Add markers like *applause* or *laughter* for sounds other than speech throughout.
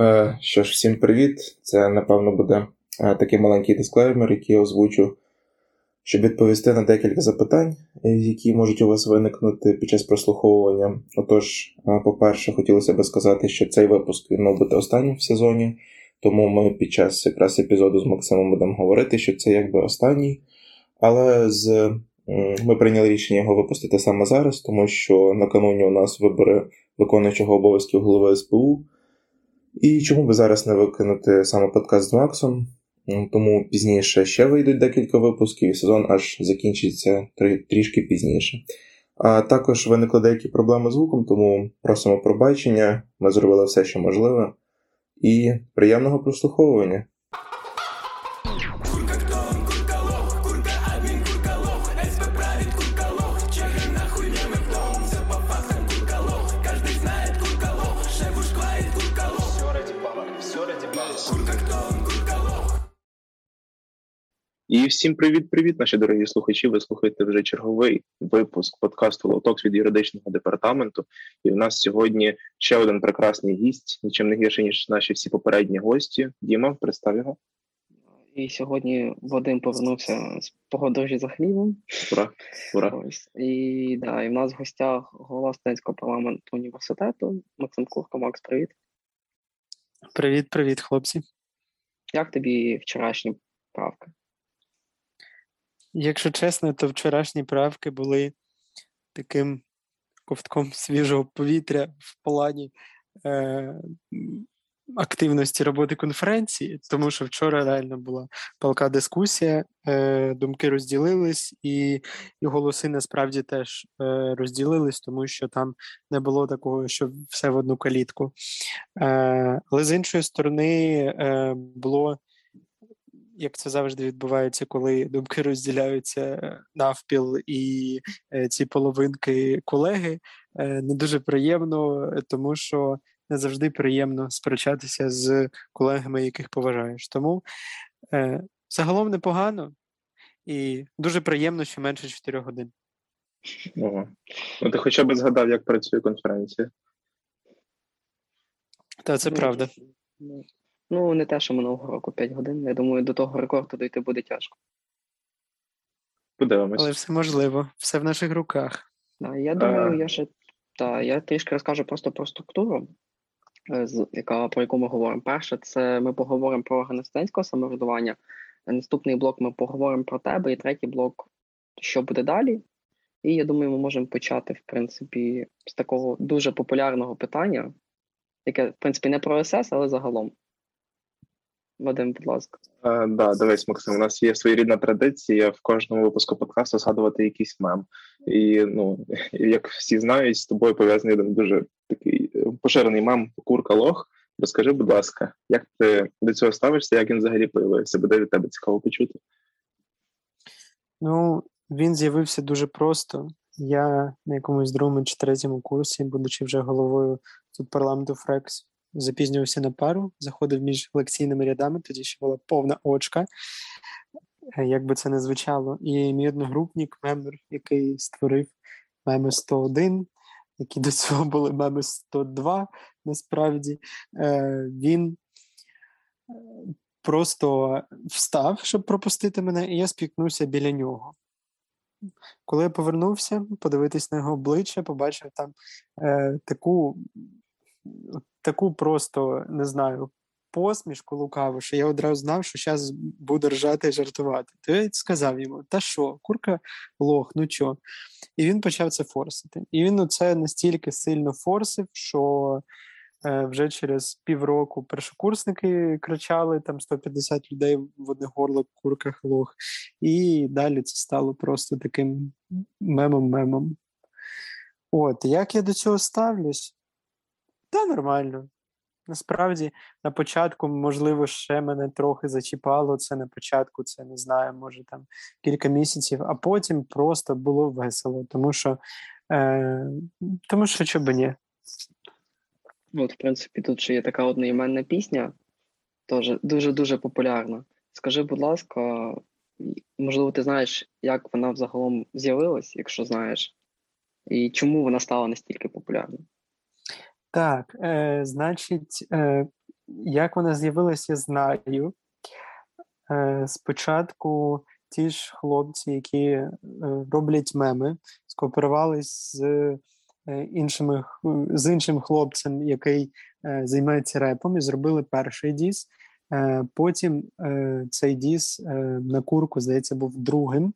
Е, що ж, всім привіт. Це, напевно, буде е, такий маленький дисклеймер, який я озвучу, щоб відповісти на декілька запитань, е, які можуть у вас виникнути під час прослуховування. Отож, по-перше, хотілося б сказати, що цей випуск він мав бути останнім в сезоні, тому ми під час якраз епізоду з Максимом будемо говорити, що це якби останній. Але з ми прийняли рішення його випустити саме зараз, тому що накануні у нас вибори виконуючого обов'язків голови СПУ. І чому би зараз не викинути саме подкаст з Максом? Тому пізніше ще вийдуть декілька випусків, і сезон аж закінчиться трішки пізніше. А також виникли деякі проблеми з звуком, тому просимо пробачення. Ми зробили все, що можливе, і приємного прослуховування. Всім привіт-привіт, наші дорогі слухачі. Ви слухаєте вже черговий випуск подкасту Лотокс від юридичного департаменту. І в нас сьогодні ще один прекрасний гість, нічим не гірше ніж наші всі попередні гості. Діма, представ його. І сьогодні Вадим повернувся з подорожі за хлібом. Ура, ура. Ось. І да, і в нас в гостях голова студентського парламенту університету Максим Курко. Макс, привіт. Привіт, привіт, хлопці. Як тобі вчорашні правки? Якщо чесно, то вчорашні правки були таким ковтком *laughs* свіжого повітря в плані е, активності роботи конференції, тому що вчора реально була палка дискусія, е, думки розділились, і і голоси насправді теж е, розділились, тому що там не було такого, що все в одну калітку. Е, Але з іншої сторони, е, було як це завжди відбувається, коли думки розділяються навпіл, і е, ці половинки колеги, е, не дуже приємно, тому що не завжди приємно сперечатися з колегами, яких поважаєш. Тому е, загалом непогано і дуже приємно, що менше 4 годин. Ого. Ну, ти хоча б згадав, як працює конференція. Та це правда. Ну, не те, що минулого року 5 годин. Я думаю, до того рекорду дійти буде тяжко. Подивимось. Але все можливо, все в наших руках. Да, Я думаю, а... я ще та, я трішки розкажу просто про структуру, е, яка про яку ми говоримо. Перше, це ми поговоримо про органи студентського самоврядування. Наступний блок ми поговоримо про тебе, і третій блок, що буде далі. І я думаю, ми можемо почати, в принципі, з такого дуже популярного питання, яке, в принципі, не про СС, але загалом. Вадим, будь ласка. А, да, дивись, Максим. У нас є своєрідна традиція в кожному випуску подкасту згадувати якийсь мем. І ну, *laughs* як всі знають, з тобою пов'язаний один дуже такий е, поширений мем Курка Лох. Розкажи, будь ласка, як ти до цього ставишся, як він взагалі появився? Буде від тебе цікаво почути? Ну, він з'явився дуже просто. Я на якомусь другому чи третьому курсі, будучи вже головою тут парламенту Фрекс, запізнювався на пару, заходив між лекційними рядами, тоді ще була повна очка, е, як би це не звучало. І мій одногрупник, мемер, який створив меми 101, які до цього були меми 102, насправді, е, він е, просто встав, щоб пропустити мене, і я спікнувся біля нього. Коли я повернувся, подивитись на його обличчя, побачив там е, таку таку просто не знаю посмішку лукаву, що я одразу знав, що зараз буду ржати і жартувати. То я сказав йому: Та що, курка лох, ну чо? І він почав це форсити. І він це настільки сильно форсив, що. Е, вже через півроку першокурсники кричали там 150 людей в одне горло курках лох, і далі це стало просто таким мемом-мемом. От як я до цього ставлюсь? Та нормально. Насправді, на початку, можливо, ще мене трохи зачіпало це на початку, це не знаю, може там кілька місяців, а потім просто було весело, тому що е, тому що що би ні. От, в принципі, тут ще є така одноіменна пісня, теж дуже-дуже популярна. Скажи, будь ласка, можливо, ти знаєш, як вона взагалом з'явилась, якщо знаєш, і чому вона стала настільки популярною? Так, е, значить, е, як вона з'явилася, я знаю. Е, Спочатку ті ж хлопці, які е, роблять меми, скооперувались з е, іншими з іншим хлопцем, який е, займається репом, і зробили перший діс. Е, потім е, цей діс е, на курку, здається, був другим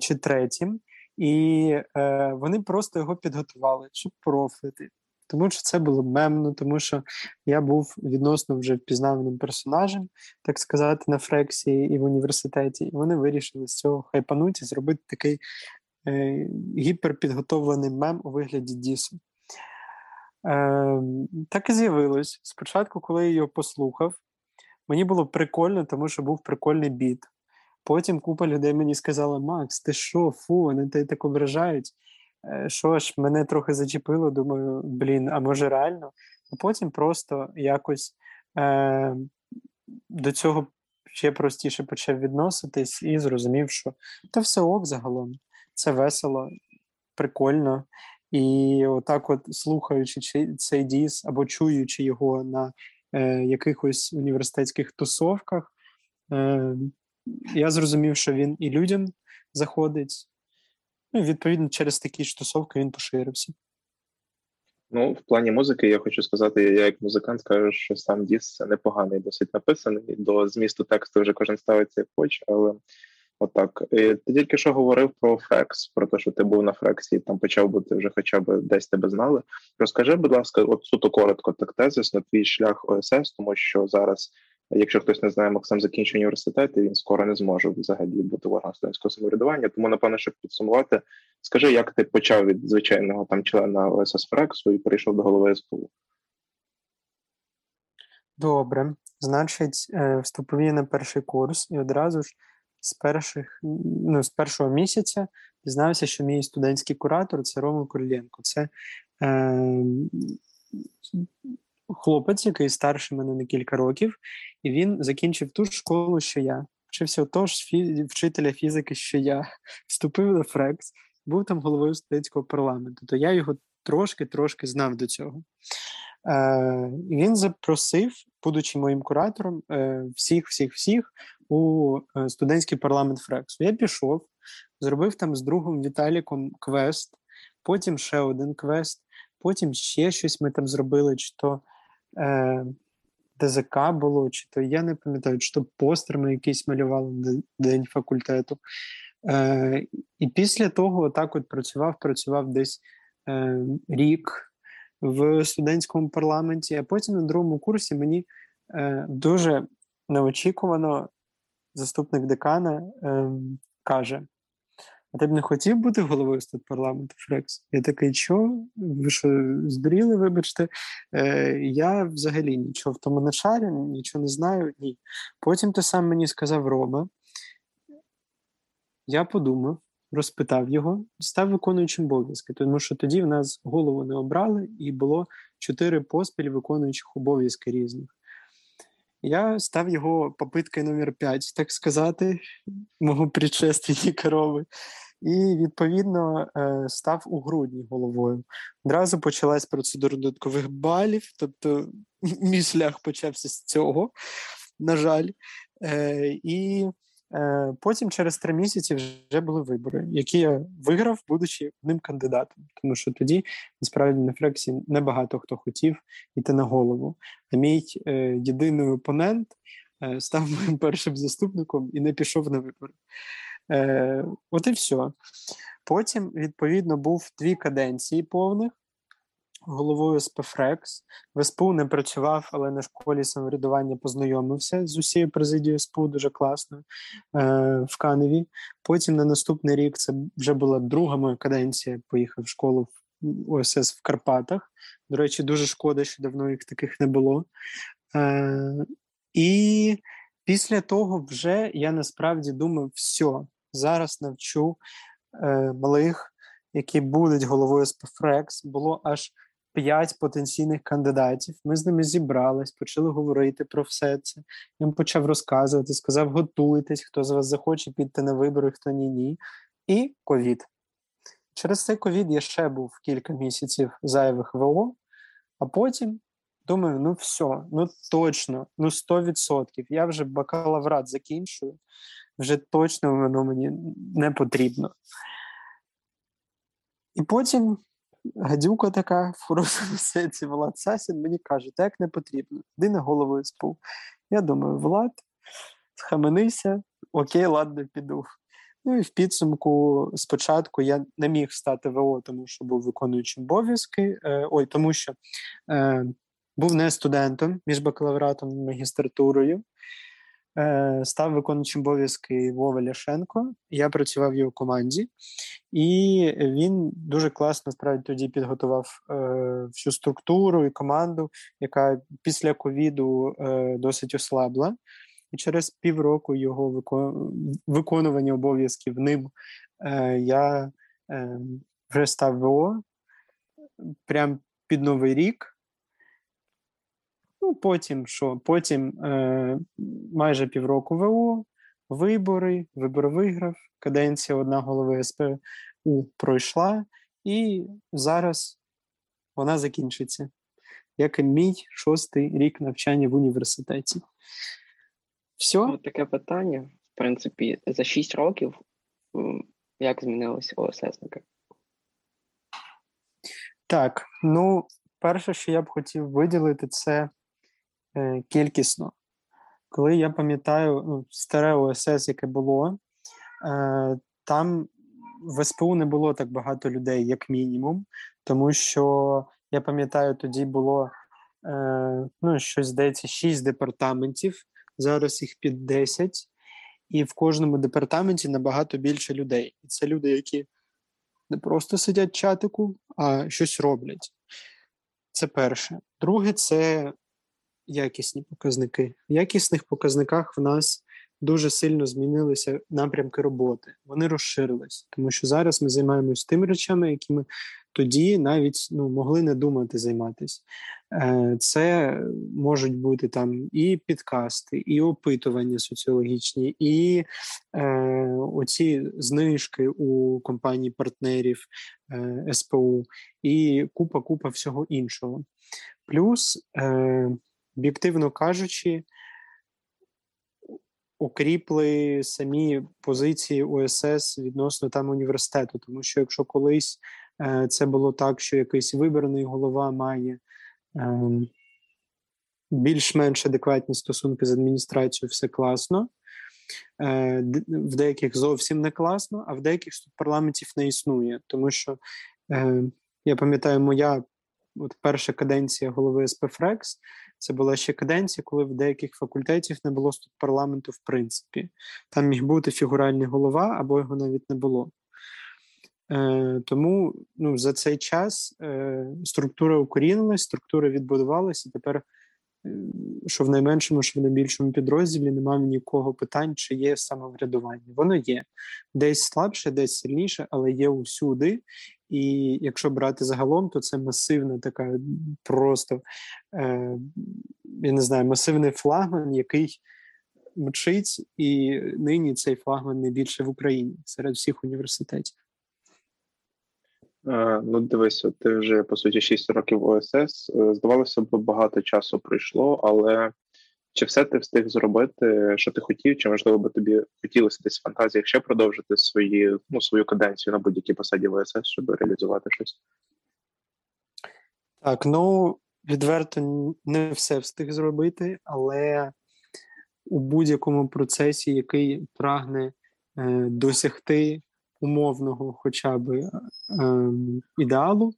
чи третім, і вони просто його підготували, щоб профити. Тому що це було мемно, тому що я був відносно вже впізнаваним персонажем, так сказати, на Фрексі і в університеті, і вони вирішили з цього хайпануть і зробити такий е, гіперпідготовлений мем у вигляді Дісу. Е, Так і з'явилось. Спочатку, коли я його послухав, мені було прикольно, тому що був прикольний біт. Потім купа людей мені сказала: Макс, ти що, фу, вони тебе так ображають. Е, що ж, мене трохи зачепило, думаю, блін, а може реально? А потім просто якось е, до цього ще простіше почав відноситись і зрозумів, що та все ок загалом, це весело, прикольно. І отак, от слухаючи цей діс або чуючи його на е, якихось університетських тусовках, е, я зрозумів, що він і людям заходить. Ну, відповідно, через такі ж він поширився. Ну, в плані музики я хочу сказати, я як музикант скажу, що сам Діс непоганий, досить написаний. До змісту тексту вже кожен ставиться як хоче, але отак. І Ти тільки що говорив про Фрекс, про те, що ти був на Фрексі там почав бути вже хоча б десь тебе знали. Розкажи, будь ласка, от суто коротко, так тезис на твій шлях ОСС, тому що зараз Якщо хтось не знає, Максим закінчує університет, і він скоро не зможе взагалі бути в органах студентського самоврядування. Тому, напевно, щоб підсумувати, скажи, як ти почав від звичайного там члена ОСС Фрексу і перейшов до голови СПУ? Добре. Значить, е, вступові на перший курс, і одразу ж з перших, ну, з першого місяця дізнався, що мій студентський куратор це Рома Короленко. Це е, хлопець, який старший мене на кілька років, і він закінчив ту ж школу, що я. Вчився того фі... вчителя фізики, що я вступив до Фрекс, був там головою студентського парламенту. То я його трошки-трошки знав до цього. Е, Він запросив, будучи моїм куратором, е, всіх, всіх, всіх у е, студентський парламент Фрексу. Я пішов, зробив там з другом Віталіком квест, потім ще один квест, потім ще щось ми там зробили. чи то е, ДЗК було, чи то я не пам'ятаю, чи то постер ми якийсь малювали на день факультету. Е, І після того так от працював, працював десь е, рік в студентському парламенті, а потім на другому курсі мені е, дуже неочікувано заступник декана е, каже: а ти б не хотів бути головою парламенту Фрекс? Я такий, що? Ви що здуріли, вибачте? Е, Я взагалі нічого в тому не шарю, нічого не знаю. Ні. Потім ти сам мені сказав Рома. Я подумав, розпитав його, став виконуючим обов'язки, тому що тоді в нас голову не обрали, і було чотири поспіль виконуючих обов'язки різних. Я став його попиткою номер 5, так сказати, мого предшественника Роми. І відповідно е, став у грудні головою. Одразу почалась процедура додаткових балів, тобто *laughs* мій шлях почався з цього, на жаль. Е, і Е, потім через три місяці вже були вибори, які я виграв, будучи одним кандидатом. Тому що тоді насправді на Фрексі небагато хто хотів йти на голову. А мій єдиний опонент став моїм першим заступником і не пішов на вибори. Е, От і все. Потім, відповідно, був дві каденції повних головою СПФРЕКС. В СПУ не працював, але на школі самоврядування познайомився з усією президією СПУ дуже класно е, в Каневі. Потім на наступний рік це вже була друга моя каденція. Поїхав в школу в ОСС в Карпатах. До речі, дуже шкода, що давно їх таких не було. Е, І після того вже я насправді думав, все, зараз навчу е, малих. Які будуть головою СПФРЕКС, було аж п'ять потенційних кандидатів. Ми з ними зібрались, почали говорити про все це. Я їм почав розказувати, сказав: готуйтесь, хто з вас захоче піти на вибори, хто ні, ні. І ковід. Через цей ковід я ще був кілька місяців зайвих ВО, а потім Думаю, ну все, ну точно, ну 100%. Я вже бакалаврат закінчую, вже точно воно мені не потрібно. І потім гадюка така в хорошому *laughs* сенсі Влад Сасін мені каже, так не потрібно. Йди на голову СПУ. Я думаю, Влад, схаменися, окей, ладно, піду. Ну і в підсумку спочатку я не міг стати ВО, тому що був виконуючим обов'язки. Е, ой, тому що е, був не студентом між бакалавратом і магістратурою. Е, став виконуючим обов'язки Вова Ляшенко. Я працював в його команді, і він дуже класно справді тоді підготував е, всю структуру і команду, яка після ковіду е, досить ослабла. І через півроку його виконування обов'язків ним я вже став ВО прямо під Новий рік. Ну, Потім що? Потім е, майже півроку ВО, вибори, вибори виграв, каденція одна голови СПУ пройшла, і зараз вона закінчиться. Як і мій шостий рік навчання в університеті. Все? Ось таке питання. В принципі, за 6 років як змінилися ОССники? Так, ну, перше, що я б хотів виділити, це кількісно. Коли я пам'ятаю ну, старе ОСС, яке було, е, там в СПУ не було так багато людей, як мінімум, тому що я пам'ятаю, тоді було е, ну, щось здається, 6 департаментів зараз їх під 10, і в кожному департаменті набагато більше людей. І це люди, які не просто сидять в чатику, а щось роблять. Це перше. Друге, це якісні показники. В якісних показниках в нас дуже сильно змінилися напрямки роботи. Вони розширились, тому що зараз ми займаємось тими речами, які ми тоді навіть ну, могли не думати займатися. Е, це можуть бути там і підкасти, і опитування соціологічні, і е, оці знижки у компанії партнерів е, СПУ, і купа-купа всього іншого. Плюс, е, об'єктивно кажучи, укріпли самі позиції УСС відносно там університету, тому що якщо колись е, це було так, що якийсь вибраний голова має е, більш-менш адекватні стосунки з адміністрацією, все класно. Е, в деяких зовсім не класно, а в деяких парламентів не існує. Тому що е, я пам'ятаю, моя от перша каденція голови СПФРЕКС це була ще каденція, коли в деяких факультетів не було парламенту, в принципі. Там міг бути фігуральний голова, або його навіть не було. Е, Тому ну, за цей час е, структура укорінилась, структура відбудувалася, тепер що в найменшому, що в найбільшому підрозділі немає нікого питань, чи є самоврядування. Воно є десь слабше, десь сильніше, але є усюди. І якщо брати загалом, то це масивна така просто е, я не знаю, масивний флагман, який мчить, і нині цей флагман найбільше в Україні серед всіх університетів. Ну, дивись, ти вже по суті 6 років ОСС. Е, здавалося б, багато часу пройшло, але чи все ти встиг зробити, що ти хотів, чи можливо би тобі хотілося десь в фантазіях ще продовжити свої, ну, свою каденцію на будь-якій посаді в ОСС, щоб реалізувати щось? Так, ну відверто не все встиг зробити, але у будь-якому процесі, який прагне е, досягти умовного хоча б е, ідеалу,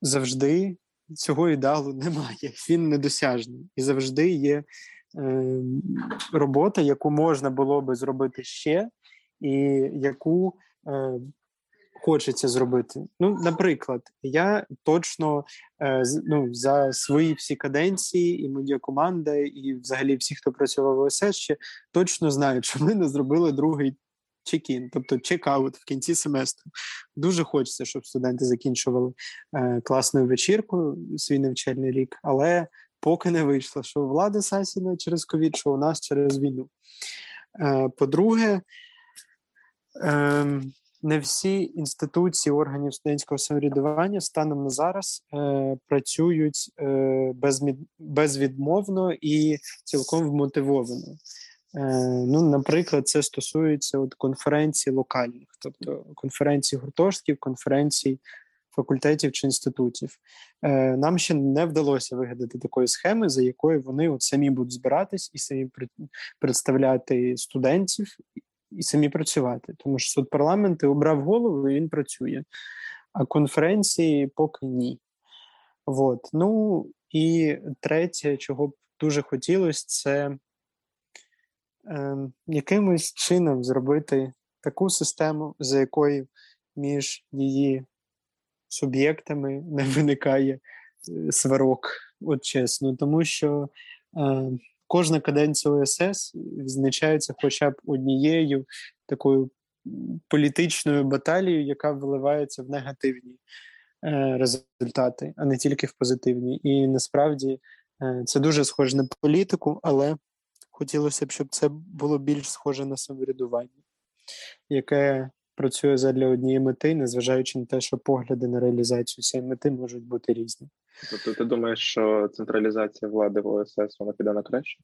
завжди цього ідеалу немає. *laughs* Він недосяжний. І завжди є е, робота, яку можна було би зробити ще, і яку е, хочеться зробити. Ну, наприклад, я точно е, ну, за свої всі каденції, і моя команда, і взагалі всі, хто працював в ОСС, ще точно знають, що *laughs* ми не зробили другий чек-ін, тобто чек-аут в кінці семестру. Дуже хочеться, щоб студенти закінчували е, класною вечіркою свій навчальний рік, але поки не вийшло, що влада Сасіна через ковід, що у нас через війну. Е, По-друге, е, не всі інституції органів студентського самоврядування станом на зараз е, працюють е, безмід, безвідмовно і цілком вмотивовано. Е, ну, Наприклад, це стосується от конференцій локальних, тобто конференцій гуртожитків, конференцій факультетів чи інститутів. Е, Нам ще не вдалося вигадати такої схеми, за якою вони от самі будуть збиратись і самі представляти студентів і самі працювати. Тому що суд парламенту обрав голову і він працює, а конференції поки ні. От. Ну і третє, чого б дуже хотілося, це якимось чином зробити таку систему, за якою між її суб'єктами не виникає е, сварок, от чесно, тому що е, кожна каденція ОСС відзначається хоча б однією такою політичною баталією, яка виливається в негативні е, результати, а не тільки в позитивні. І насправді е, це дуже схоже на політику, але хотілося б, щоб це було більш схоже на самоврядування, яке працює задля однієї мети, незважаючи на те, що погляди на реалізацію цієї мети можуть бути різні. Тобто ти думаєш, що централізація влади в ОСС вона піде на краще?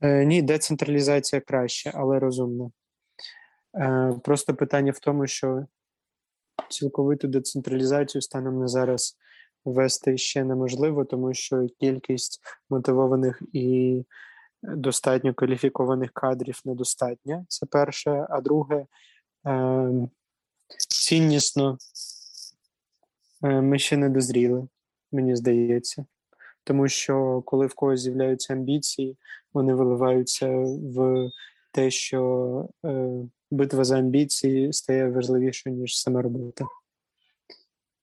Е, Ні, децентралізація краще, але розумно. Е, Просто питання в тому, що цілковиту децентралізацію станом на зараз ввести ще неможливо, тому що кількість мотивованих і достатньо кваліфікованих кадрів недостатня. Це перше. А друге, е, ціннісно е, ми ще не дозріли, мені здається. Тому що коли в когось з'являються амбіції, вони виливаються в те, що е, битва за амбіції стає важливішою, ніж сама робота.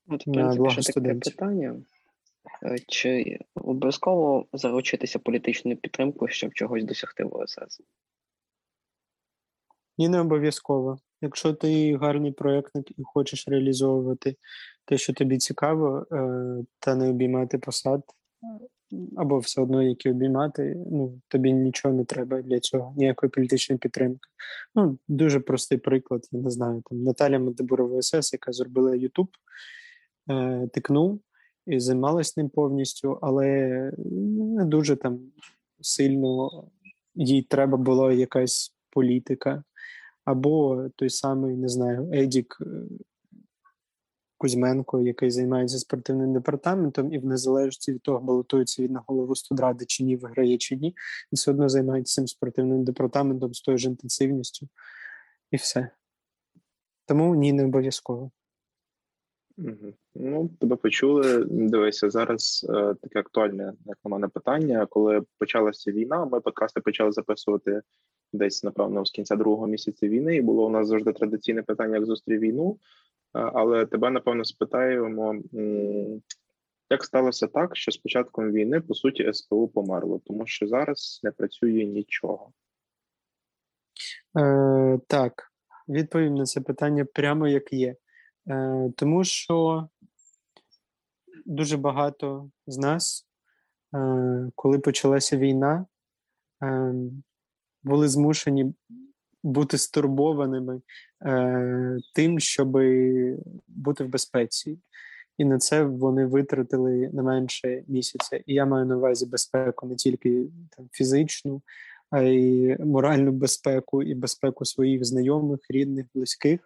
От, в принципі, ще таке питання. Е, чи обов'язково заручитися політичною підтримкою, щоб чогось досягти в ОСС? Ні, не обов'язково. Якщо ти гарний проєктник і хочеш реалізовувати те, що тобі цікаво, е, та не обіймати посад, або все одно які обіймати, ну тобі нічого не треба для цього, ніякої політичної підтримки. Ну, Дуже простий приклад, я не знаю, там Наталя Медебурова СС, яка зробила Ютуб, е, тикнув і займалась ним повністю, але не дуже там сильно їй треба була якась політика. Або той самий, не знаю, Едік е, Кузьменко, який займається спортивним департаментом, і в незалежності від того, балотується він на голову студради чи ні, виграє чи ні, він все одно займається цим спортивним департаментом з тою ж інтенсивністю, і все. Тому ні, не обов'язково. Ну, тебе почули. Дивися, зараз е, таке актуальне, як на мене, питання. Коли почалася війна, ми подкасти почали записувати десь, напевно, з кінця другого місяця війни. І було у нас завжди традиційне питання, як зустрів війну. Але тебе, напевно, спитаємо, як сталося так, що з початком війни, по суті, СПУ померло, тому що зараз не працює нічого. Е, Так, відповім на це питання прямо як є. Е, Тому що дуже багато з нас, е, коли почалася війна, е, були змушені бути стурбованими е, тим, щоб бути в безпеці. І на це вони витратили не менше місяця. І я маю на увазі безпеку не тільки там фізичну, а й моральну безпеку і безпеку своїх знайомих, рідних, близьких.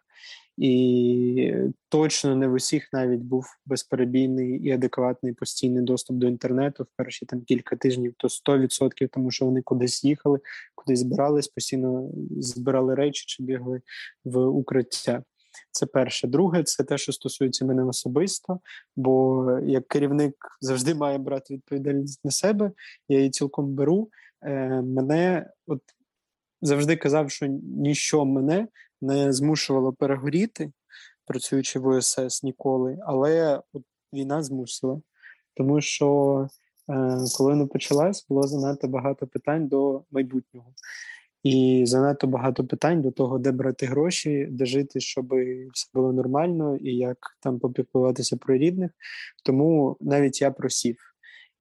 І точно не в усіх навіть був безперебійний і адекватний постійний доступ до інтернету в перші там кілька тижнів, то 100%, тому що вони кудись їхали, кудись збирались, постійно збирали речі чи бігли в укриття. Це перше. Друге, це те, що стосується мене особисто, бо як керівник завжди має брати відповідальність на себе, я її цілком беру. Е, Мене от завжди казав, що ніщо мене не змушувало перегоріти, працюючи в ОСС ніколи, але от війна змусила. Тому що е, коли вона почалась, було занадто багато питань до майбутнього. І занадто багато питань до того, де брати гроші, де жити, щоб все було нормально, і як там попіклуватися про рідних. Тому навіть я просів.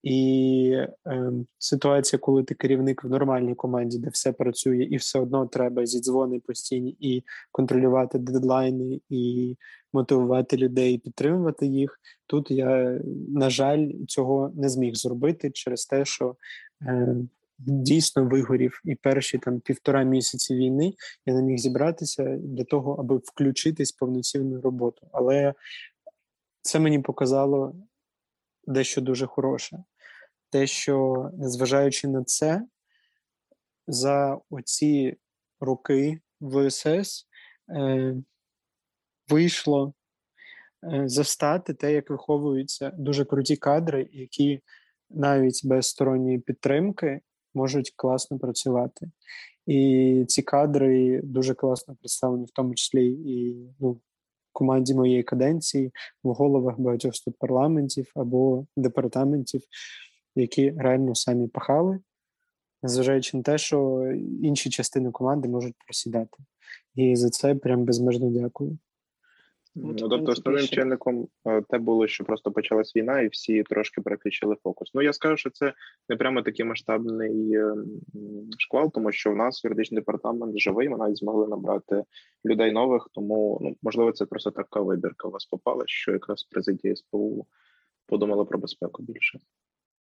І е, ситуація, коли ти керівник в нормальній команді, де все працює, і все одно треба зідзвони постійні і контролювати дедлайни, і мотивувати людей, підтримувати їх. Тут я, на жаль, цього не зміг зробити через те, що е, дійсно вигорів і перші там півтора місяці війни я не міг зібратися для того, аби включитись в повноцінну роботу. Але це мені показало дещо дуже хороше. Те, що незважаючи на це, за оці роки в ВСС е, вийшло е, застати те, як виховуються дуже круті кадри, які навіть без сторонньої підтримки можуть класно працювати. І ці кадри дуже класно представлені, в тому числі і ну, команді моєї каденції, в головах багатьох парламентів або департаментів, які реально самі пахали, незважаючи на те, що інші частини команди можуть просідати. І за це прям безмежно дякую. Ну, тобто основним чинником е, те було, що просто почалась війна, і всі трошки переключили фокус. Ну я скажу, що це не прямо такий масштабний е, шквал, тому що в нас юридичний департамент живий. Ми навіть змогли набрати людей нових. Тому ну можливо, це просто така вибірка у вас попала, що якраз президія СПУ подумала про безпеку більше.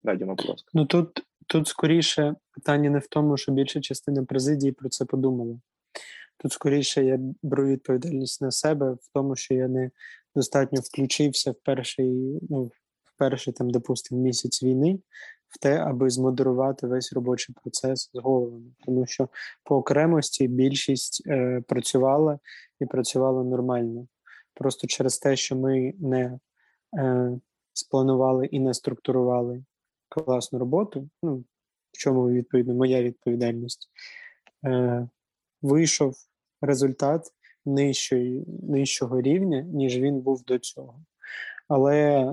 Дадімо, будь ласка. Ну тут тут скоріше питання не в тому, що більша частина президії про це подумала. Тут скоріше я беру відповідальність на себе в тому, що я не достатньо включився в перший, ну, в перший там, допустимо, місяць війни в те, аби змодерувати весь робочий процес з головами. Тому що по окремості більшість е, працювала і працювала нормально. Просто через те, що ми не е, спланували і не структурували класну роботу, ну, в чому відповідно моя відповідальність. Е, Вийшов результат нижчої, нижчого рівня, ніж він був до цього. Але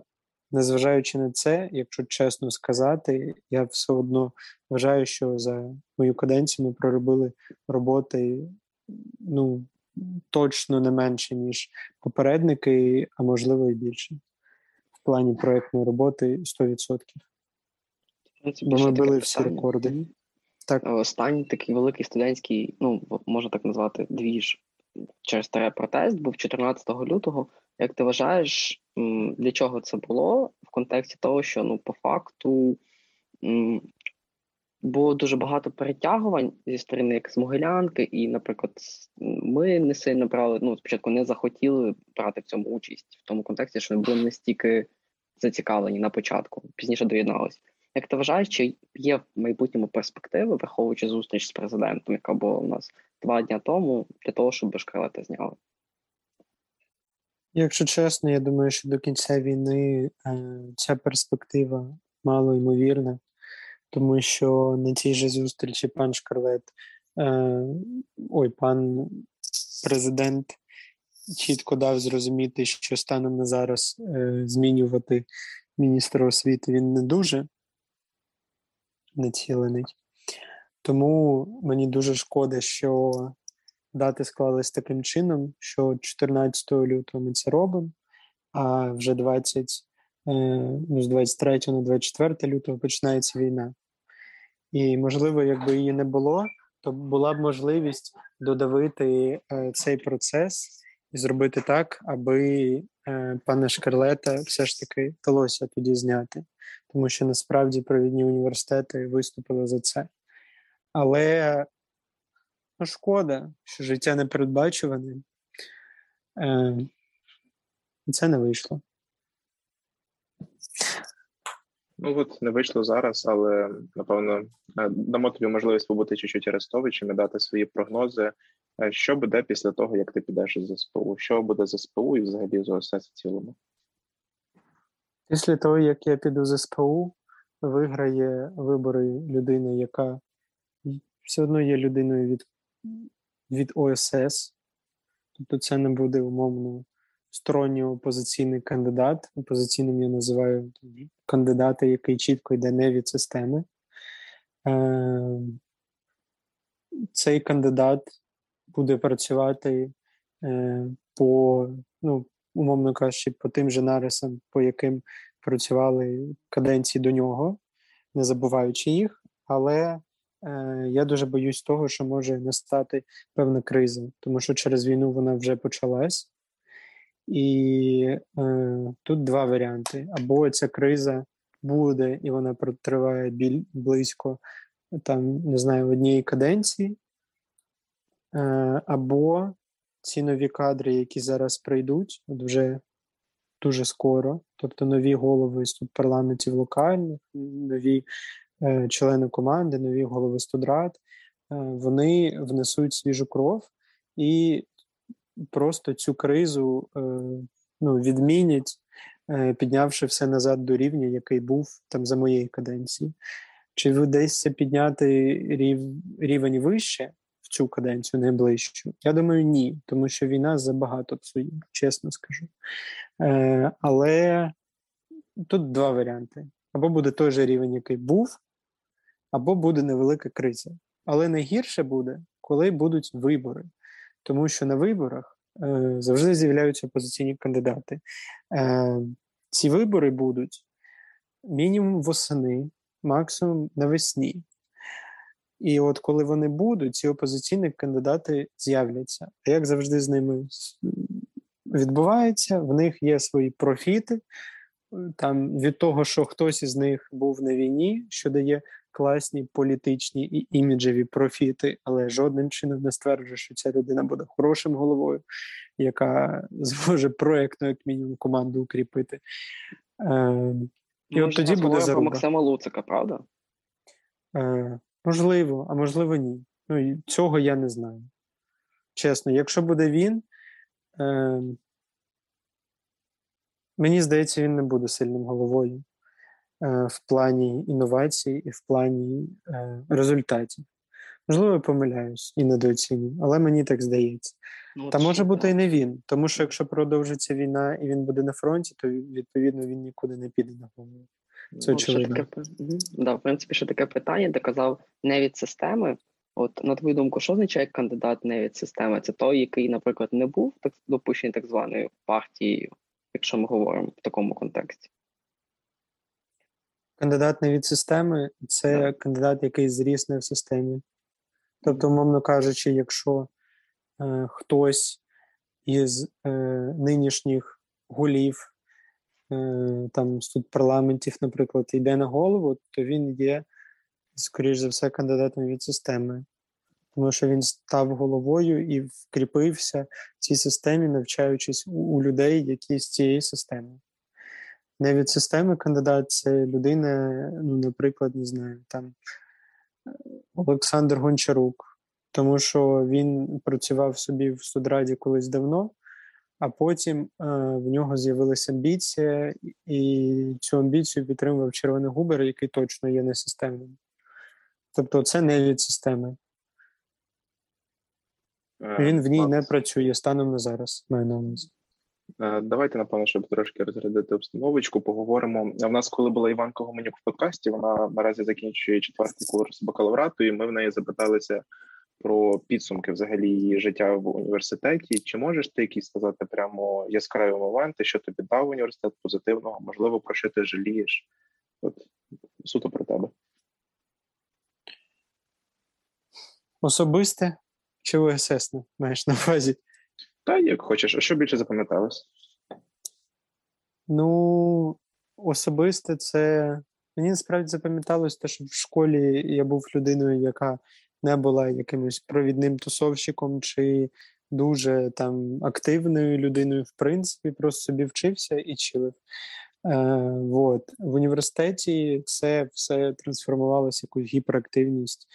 незважаючи на це, якщо чесно сказати, я все одно вважаю, що за мою каденцію ми проробили роботи ну, точно не менше, ніж попередники, а можливо і більше. В плані проєктної роботи 100%. Бо ми били всі рекорди. Так. Останній такий великий студентський, ну можна так назвати, двіж через таре протест був 14 лютого. Як ти вважаєш, для чого це було в контексті того, що ну по факту було дуже багато перетягувань зі сторони як з Могилянки, і, наприклад, ми не сильно брали, ну спочатку не захотіли брати в цьому участь в тому контексті, що ми були настільки зацікавлені на початку, пізніше доєдналися. Як ти вважаєш, чи є в майбутньому перспективи, враховуючи зустріч з президентом, яка була у нас два дні тому, для того, щоб шкрелети зняли? Якщо чесно, я думаю, що до кінця війни е, ця перспектива мало ймовірна, тому що на цій же зустрічі пан Шкарлет, е, ой, пан президент чітко дав зрозуміти, що станом на зараз е, змінювати міністра освіти він не дуже націлений. Тому мені дуже шкода, що дати склались таким чином, що 14 лютого ми це робимо, а вже 20, е, ну, з 23 на 24 лютого починається війна. І, можливо, якби її не було, то була б можливість додавити е, цей процес і зробити так, аби пана Шкарлета все ж таки вдалося тоді зняти тому що насправді провідні університети виступили за це. Але ну, шкода, що життя не передбачуване, е, це не вийшло. Ну от не вийшло зараз, але напевно е, дамо тобі можливість побути чуть-чуть арестовичем і дати свої прогнози. Е, що буде після того, як ти підеш із ЗСПУ? Що буде з СПУ і взагалі з ОСС в цілому? Після того, як я піду з СПУ, виграє вибори людина, яка все одно є людиною від від ОСС, тобто це не буде умовно сторонній опозиційний кандидат. Опозиційним я називаю кандидата, який чітко йде не від системи. Е, Цей кандидат буде працювати е, по, ну, умовно кажучи, по тим же нарисам, по яким працювали каденції до нього, не забуваючи їх, але е, я дуже боюсь того, що може настати певна криза, тому що через війну вона вже почалась. І е, тут два варіанти: або ця криза буде, і вона протриває біль, близько там, не знаю, однієї каденції, або ці нові кадри, які зараз прийдуть, от вже дуже скоро, тобто нові голови парламентів локальних, нові е, члени команди, нові голови студрат, е, вони внесуть свіжу кров і просто цю кризу е, ну, відмінять, е, піднявши все назад до рівня, який був там за моєї каденції. Чи вдасться підняти рів, рівень вище в цю каденцію найближчу? Я думаю, ні, тому що війна забагато псує, чесно скажу. Е, Але тут два варіанти: або буде той же рівень, який був, або буде невелика криза. Але найгірше буде, коли будуть вибори тому що на виборах е, завжди з'являються опозиційні кандидати. Е, Ці вибори будуть мінімум восени, максимум навесні. І от коли вони будуть, ці опозиційні кандидати з'являться. А як завжди з ними відбувається, в них є свої профіти. Там від того, що хтось із них був на війні, що дає класні політичні і іміджеві профіти, але жодним чином не стверджує, що ця людина буде хорошим головою, яка *laughs* зможе проєктно, як мінімум, команду укріпити. Е, І Ми от тоді буде заруба. Максима Луцика, правда? Е, Можливо, а можливо, ні. Ну, Цього я не знаю. Чесно, якщо буде він, е, мені здається, він не буде сильним головою. Е, в плані інновацій і в плані е, результатів. Можливо, я помиляюсь і недооцінюю, але мені так здається. Ну, Та може бути і не він, тому що якщо продовжиться війна і він буде на фронті, то відповідно він нікуди не піде на голову. Це Ну, очевидно. таке, да, в принципі, ще таке питання, де казав не від системи. От, на твою думку, що означає кандидат не від системи? Це той, який, наприклад, не був так допущений так званою партією, якщо ми говоримо в такому контексті. Кандидат не від системи це кандидат, який зріс не в системі. Тобто, умовно кажучи, якщо е, хтось із е, нинішніх голів е, там з парламентів, наприклад, йде на голову, то він є, скоріш за все, кандидатом від системи. Тому що він став головою і вкріпився в цій системі, навчаючись у, людей, які з цієї системи. Не від системи кандидат це людина, ну, наприклад, не знаю, там Олександр Гончарук, тому що він працював собі в студраді колись давно, а потім е, в нього з'явилася амбіція, і цю амбіцію підтримував Червоний Губер, який точно є несистемним. Тобто, це не від системи. Він в ній не працює станом на зараз, маю на увазі. Е, Давайте, напевно, щоб трошки розглядати обстановочку, поговоримо. У нас, коли була Іванка Гоменюк в подкасті, вона наразі закінчує четвертий курс бакалаврату, і ми в неї запиталися про підсумки взагалі її життя в університеті. Чи можеш ти якісь сказати прямо яскраві моменти, що тобі дав університет позитивного, можливо, про що ти жалієш? От суто про тебе. Особисте чи ОССне маєш на увазі? Та як хочеш, а що більше запам'яталось? Ну, особисте, це мені насправді запам'яталось те, що в школі я був людиною, яка не була якимось провідним тусовщиком чи дуже там активною людиною, в принципі, просто собі вчився і чилив. Е, вот. В університеті це все трансформувалося в якусь гіперактивність,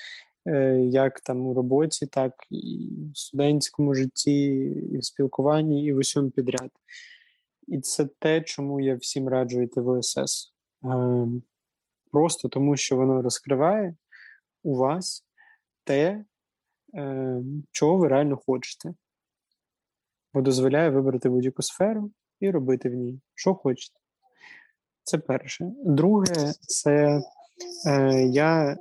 е, як там у роботі, так і в студентському житті, і в спілкуванні, і в усьому підряд. І це те, чому я всім раджу йти в ОСС. Е, просто тому, що воно розкриває у вас те, е, чого ви реально хочете. Бо дозволяє вибрати будь-яку сферу і робити в ній, що хочете. Це перше. Друге, це е, я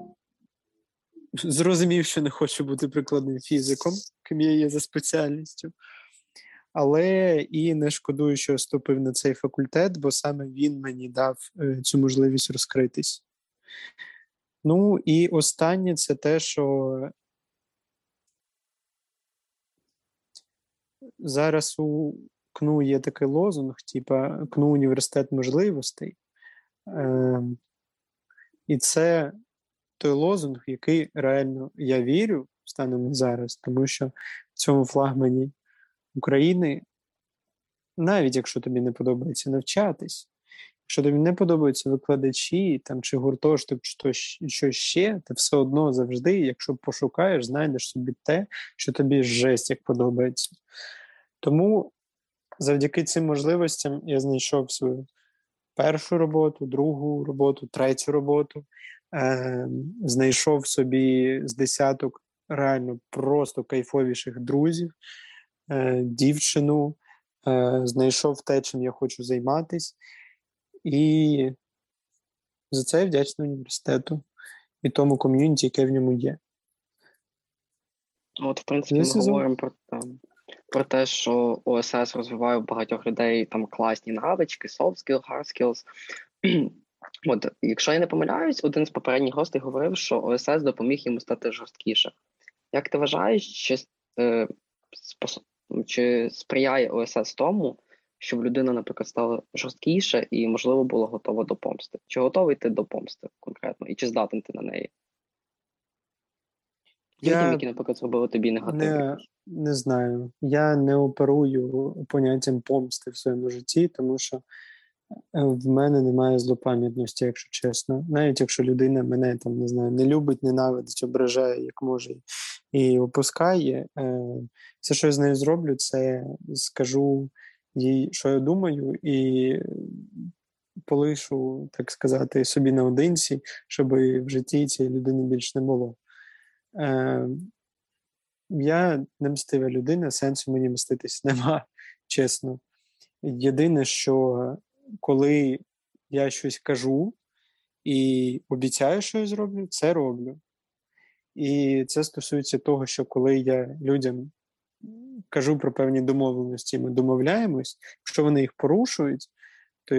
зрозумів, що не хочу бути прикладним фізиком, ким я є за спеціальністю. але і не шкодую, що вступив на цей факультет, бо саме він мені дав е, цю можливість розкритись. Ну і останнє це те, що зараз у КНУ є такий лозунг, типа КНУ університет можливостей. Е, І це той лозунг, який реально я вірю станом зараз, тому що в цьому флагмані України, навіть якщо тобі не подобається навчатись, якщо тобі не подобаються викладачі там, чи гуртожиток, чи то, що ще, ти все одно завжди, якщо пошукаєш, знайдеш собі те, що тобі жесть як подобається. Тому завдяки цим можливостям я знайшов свою першу роботу, другу роботу, третю роботу, е, знайшов собі з десяток реально просто кайфовіших друзів, е, дівчину, е, знайшов те, чим я хочу займатися. І за це я вдячний університету і тому ком'юніті, яке в ньому є. От, в принципі, ми говоримо про там, про те, що ОСС розвиває у багатьох людей там класні навички, soft skills, hard skills. *clears throat* От, якщо я не помиляюсь, один з попередніх гостей говорив, що ОСС допоміг йому стати жорсткіше. Як ти вважаєш, чи, е, спос... чи сприяє ОСС тому, щоб людина, наприклад, стала жорсткіше і, можливо, була готова до помсти? Чи готовий ти до помсти конкретно, і чи здатен ти на неї? Я Людям, які, наприклад, зробили тобі негатив. Не, не знаю. Я не оперую поняттям помсти в своєму житті, тому що е, в мене немає злопам'ятності, якщо чесно. Навіть якщо людина мене там не знаю, не любить, ненавидить, ображає, як може, і опускає. Е, все, що я з нею зроблю, це скажу їй, що я думаю, і полишу, так сказати, собі наодинці, щоб в житті цієї людини більше не було. Е, Я не мстива людина, сенсу мені мститись *laughs* нема, чесно. Єдине, що коли я щось кажу і обіцяю, що я зроблю, це роблю. І це стосується того, що коли я людям кажу про певні домовленості, ми домовляємось, якщо вони їх порушують, то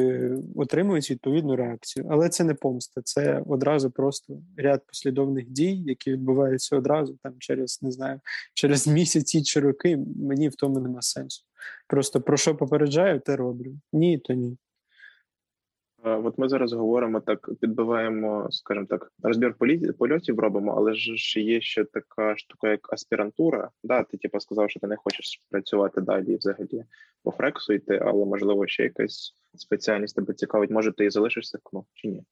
отримують відповідну реакцію. Але це не помста, це одразу просто ряд послідовних дій, які відбуваються одразу там через не знаю, через місяці чи роки. Мені в тому нема сенсу. Просто про що попереджаю, те роблю. Ні, то ні. От ми зараз говоримо так, підбиваємо, скажімо так, розбір польотів робимо, але ж є ще така штука, як аспірантура. Да, Ти типу, сказав, що ти не хочеш працювати далі взагалі по фрексу йти, але можливо ще якась спеціальність тебе цікавить. Може, ти і залишишся в чи ні?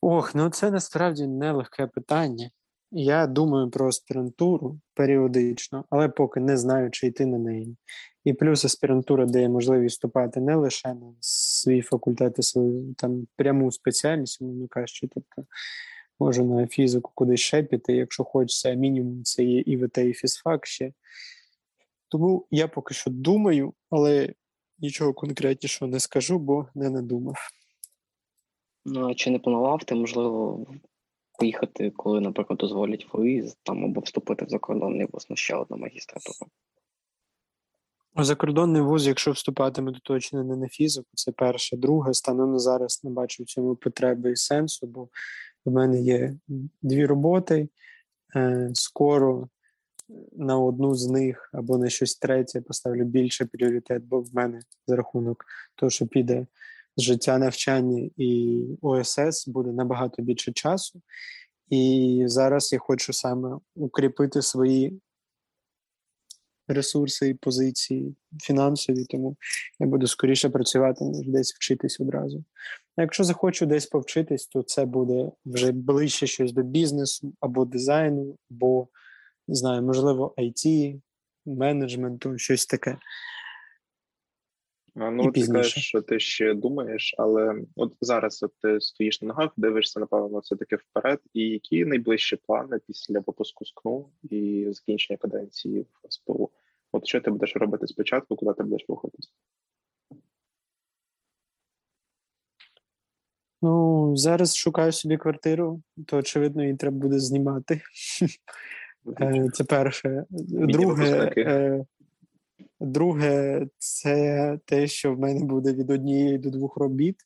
Ох, ну це насправді нелегке питання. Я думаю про аспірантуру періодично, але поки не знаю, чи йти на неї. І плюс аспірантура дає можливість вступати не лише на свій факультет, а свою там пряму спеціальність, мовно кажучи, тобто можу на фізику кудись ще піти, якщо хочеться, мінімум це є ІВТ і фізфак ще. Тому я поки що думаю, але нічого конкретнішого не скажу, бо не надумав. Ну, а чи не планував ти, можливо, поїхати, коли, наприклад, дозволять виїзд там або вступити в закордонний вуз на ще одну магістратуру? Закордонний вуз, якщо вступатиме, то точно не на фізику, це перше. Друге, станом на зараз не бачу в цьому потреби і сенсу, бо в мене є дві роботи. Е, скоро на одну з них або на щось третє поставлю більше пріоритет, бо в мене за рахунок того, що піде життя навчання і ОСС, буде набагато більше часу. І зараз я хочу саме укріпити свої ресурси і позиції фінансові, тому я буду скоріше працювати, ніж десь вчитись одразу. Якщо захочу десь повчитись, то це буде вже ближче щось до бізнесу або дизайну, або не знаю, можливо, IT, менеджменту, щось таке. Ну, ти кажеш, що ти ще думаєш, але от зараз от ти стоїш на ногах, дивишся, напевно, все таки вперед. І які найближчі плани після випуску з КНУ і закінчення каденції в СПУ? От що ти будеш робити спочатку, куди ти будеш рухатись? Ну, зараз шукаю собі квартиру, то очевидно, її треба буде знімати. Е, це перше. Друге, Друге, це те, що в мене буде від однієї до двох робіт,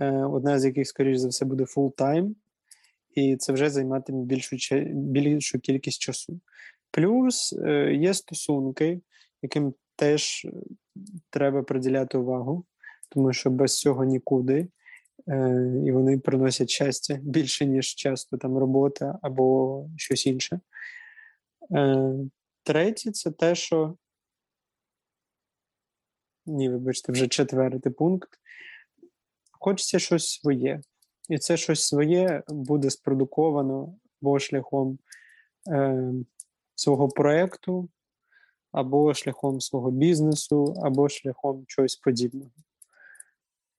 е, одна з яких, скоріш за все, буде full-time, і це вже займатиме більшу більшу кількість часу. Плюс е, є стосунки, яким теж треба приділяти увагу, тому що без цього нікуди. Е, і вони приносять щастя більше, ніж часто там робота або щось інше. Третє, це те, що. Ні, вибачте, вже четвертий пункт. Хочеться щось своє. І це щось своє буде спродуковано або шляхом е, свого проєкту, або шляхом свого бізнесу, або шляхом чогось подібного.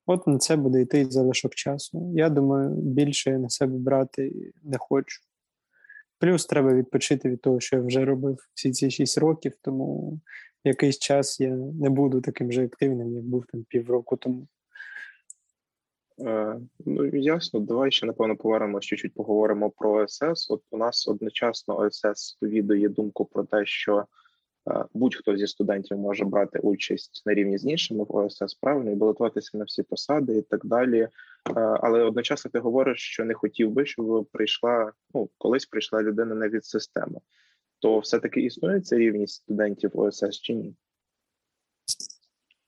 От на це буде йти залишок часу. Я думаю, більше я на себе брати не хочу. Плюс треба відпочити від того, що я вже робив всі ці 6 років, тому якийсь час я не буду таким же активним, як був там півроку тому. Е, Ну, ясно, давай ще напевно повернемось чуть-чуть поговоримо про ОСС. От у нас одночасно ОСС сповідує думку про те, що Е, будь-хто зі студентів може брати участь на рівні з іншими в ОСС правильно і балотуватися на всі посади і так далі. Е, але одночасно ти говориш, що не хотів би, щоб прийшла ну колись прийшла людина не від системи. То все-таки існує ця рівність студентів ОСС чи ні?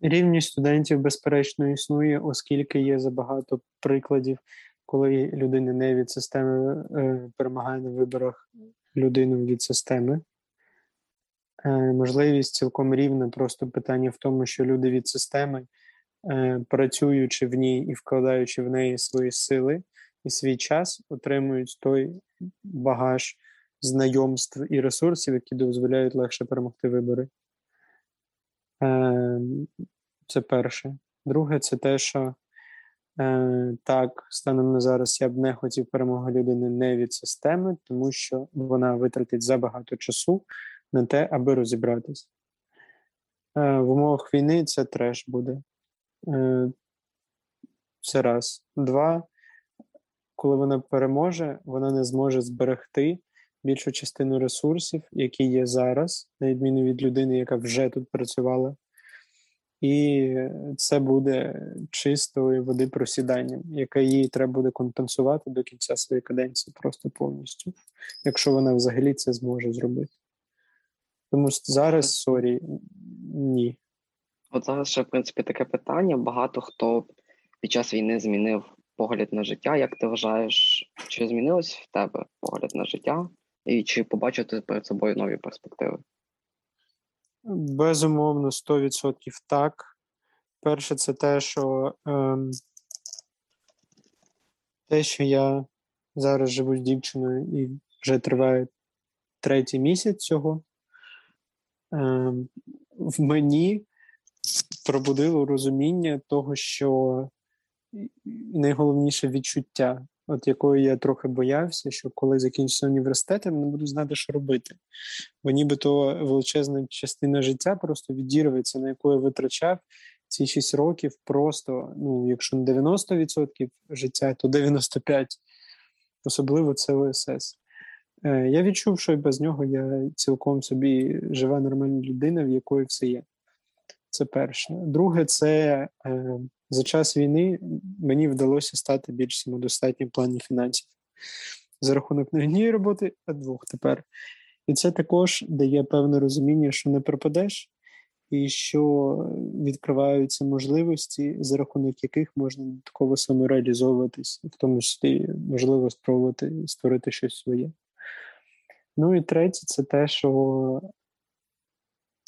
Рівність студентів, безперечно, існує, оскільки є забагато прикладів, коли людина не від системи е, перемагає на виборах людину від системи. Е, можливість цілком рівна. Просто питання в тому, що люди від системи, е, працюючи в ній і вкладаючи в неї свої сили і свій час, отримують той багаж знайомств і ресурсів, які дозволяють легше перемогти вибори. Е, це перше. Друге, це те, що так, станом на зараз я б не хотів перемоги людини не від системи, тому що вона витратить забагато часу на те, аби розібратись. Е, в умовах війни це треш буде. Е, це раз. Два. Коли вона переможе, вона не зможе зберегти більшу частину ресурсів, які є зараз, на відміну від людини, яка вже тут працювала. І це буде чистої води просіданням, яке їй треба буде компенсувати до кінця своєї каденції просто повністю, якщо вона взагалі це зможе зробити. Тому зараз sorry, ні. От зараз ще, в принципі, таке питання. Багато хто під час війни змінив погляд на життя. Як ти вважаєш, чи змінилось в тебе погляд на життя? І чи побачив ти перед собою нові перспективи? Безумовно, 100% так. Перше, це те, що ем, те, що я зараз живу з дівчиною і вже триває третій місяць цього. Ем, в мені пробудило розуміння того, що найголовніше відчуття, от якої я трохи боявся, що коли закінчиться університет, я не буду знати, що робити. Бо нібито величезна частина життя просто відірветься, на яку я витрачав ці 6 років, просто, ну, якщо не 90% життя, то 95%. Особливо це ОСС. Е, я відчув, що і без нього я цілком собі жива нормальна людина, в якої все є. Це перше. Друге, це е, за час війни мені вдалося стати більш самодостатнім в плані фінансів за рахунок не однієї роботи, а двох тепер. І це також дає певне розуміння, що не пропадеш, і що відкриваються можливості, за рахунок яких можна додатково самореалізовуватись, в тому числі можливо спробувати створити щось своє. Ну і третє, це те, що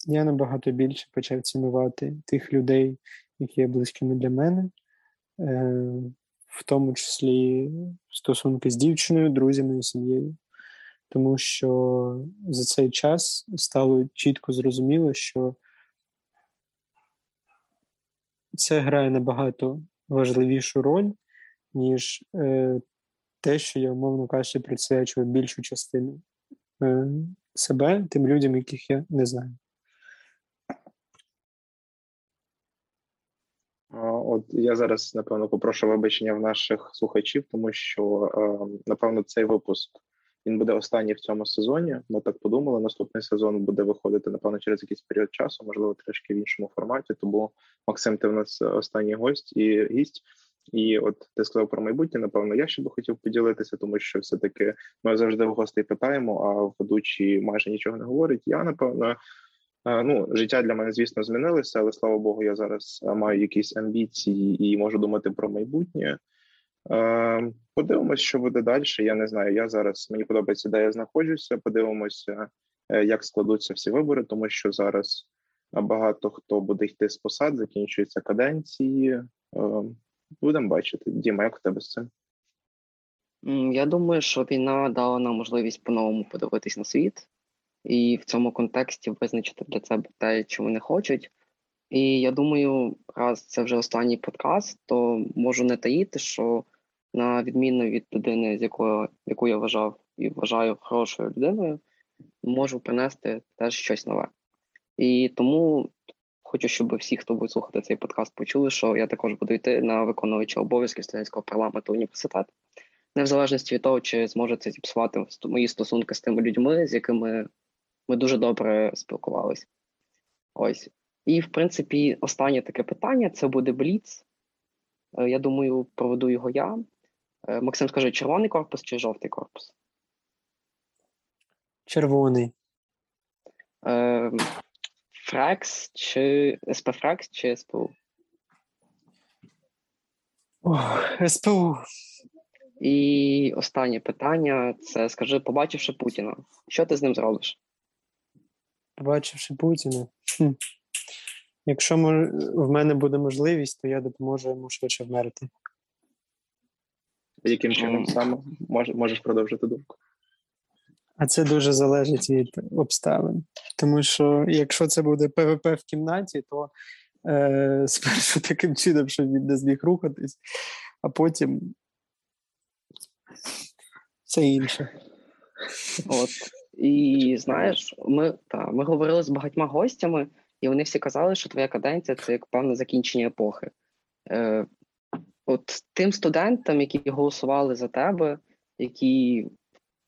я набагато більше почав цінувати тих людей, які є близькими для мене, е, в тому числі стосунки з дівчиною, друзями сім'єю. Тому що за цей час стало чітко зрозуміло, що це грає набагато важливішу роль, ніж е, те, що я, умовно кажучи, присвячую більшу частину Е, себе тим людям, яких я не знаю. От я зараз напевно попрошу вибачення в наших слухачів, тому що е, напевно цей випуск він буде останній в цьому сезоні. Ми так подумали. Наступний сезон буде виходити напевно через якийсь період часу, можливо, трішки в іншому форматі. Тому Максим, ти в нас останній гость і гість. І от ти сказав про майбутнє. Напевно, я ще би хотів поділитися, тому що все-таки ми завжди в гостей питаємо, а ведучі майже нічого не говорить. Я напевно. Ну, життя для мене, звісно, змінилося, але слава Богу, я зараз маю якісь амбіції і можу думати про майбутнє. Подивимось, що буде далі. Я не знаю. Я зараз мені подобається, де я знаходжуся. Подивимося, е, як складуться всі вибори, тому що зараз багато хто буде йти з посад, закінчуються каденції. Будемо бачити. Діма, як у тебе з цим? Я думаю, що війна дала нам можливість по-новому подивитись на світ і в цьому контексті визначити для себе те, що вони хочуть. І я думаю, раз це вже останній подкаст, то можу не таїти, що на відміну від людини, з якою яку я вважав і вважаю хорошою людиною, можу принести теж щось нове. І тому хочу, щоб всі, хто буде слухати цей подкаст, почули, що я також буду йти на виконувача обов'язків студентського парламенту університету, не в залежності від того, чи зможе зіпсувати мої стосунки з тими людьми, з якими ми дуже добре спілкувалися. Ось. І, в принципі, останнє таке питання це буде Бліц. Е, я думаю, проведу його я. Е, Максим, скажи, червоний корпус чи жовтий корпус? Червоний. Е, Фрекс чи СП Фрекс чи СПУ? Ох, СПУ. І останнє питання: це скажи, побачивши Путіна, що ти з ним зробиш? Побачивши Путіна. Хм. Якщо в мене буде можливість, то я допоможу йому швидше вмерти. Яким чином саме можеш продовжити думку? А це дуже залежить від обставин. Тому що якщо це буде ПВП в кімнаті, то е, спершу *laughs* таким чином, що він не зміг рухатись, а потім це інше. От. І знаєш, ми та, ми говорили з багатьма гостями, і вони всі казали, що твоя каденція це як певне закінчення епохи. Е, От тим студентам, які голосували за тебе, які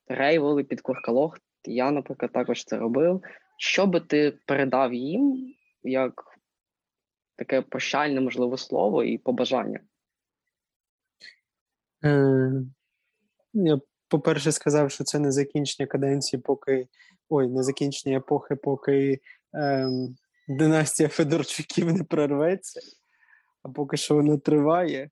рейвали під куркалох, я, наприклад, також це робив. Що би ти передав їм як таке прощальне, можливе слово і побажання? Е, Я, по-перше, сказав, що це не закінчення каденції, поки ой, не закінчення епохи, поки е, династія Федорчуків не прорветься, а поки що вона триває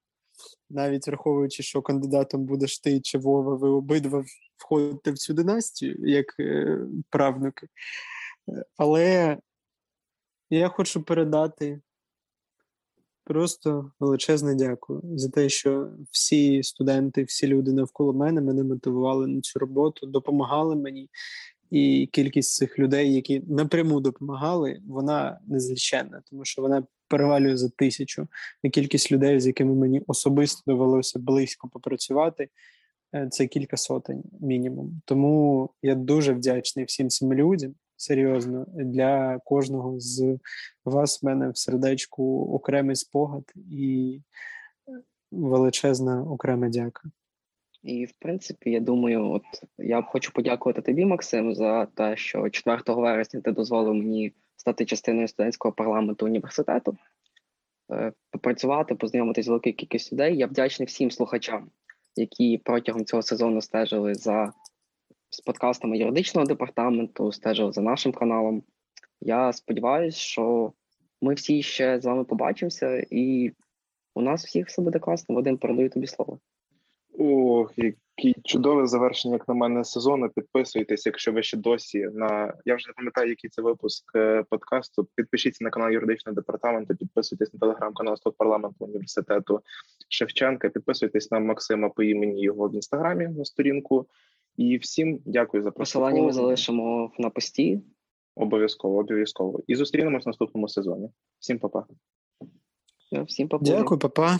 навіть враховуючи, що кандидатом будеш ти чи Вова, ви обидва входите в цю династію як е, правнуки. Але я хочу передати просто величезне дякую за те, що всі студенти, всі люди навколо мене мене мотивували на цю роботу, допомагали мені. І кількість цих людей, які напряму допомагали, вона незліченна, тому що вона перевалює за тисячу. І кількість людей, з якими мені особисто довелося близько попрацювати, е, це кілька сотень мінімум. Тому я дуже вдячний всім цим людям. Серйозно, для кожного з вас в мене в сердечку окремий спогад і величезна окрема дяка. І, в принципі, я думаю, от я хочу подякувати тобі, Максим, за те, що 4 вересня ти дозволив мені стати частиною студентського парламенту університету, е, попрацювати, познайомитися з великою кількістю людей. Я вдячний всім слухачам, які протягом цього сезону стежили за з подкастами юридичного департаменту, стежили за нашим каналом. Я сподіваюся, що ми всі ще з вами побачимося, і у нас всіх все буде класно. Вадим, передаю тобі слово. Ох, який чудове завершення, як на мене, сезону. Підписуйтесь, якщо ви ще досі на я вже не пам'ятаю, який це випуск е, подкасту. Підпишіться на канал юридичного департаменту, підписуйтесь на телеграм-канал Стоп парламенту університету Шевченка. Підписуйтесь на Максима по імені його в інстаграмі на сторінку. І всім дякую за Посилання ми залишимо на пості. Обов'язково, обов'язково. І зустрінемось в наступному сезоні. Всім па-па. Всім па-па. Дякую, папа.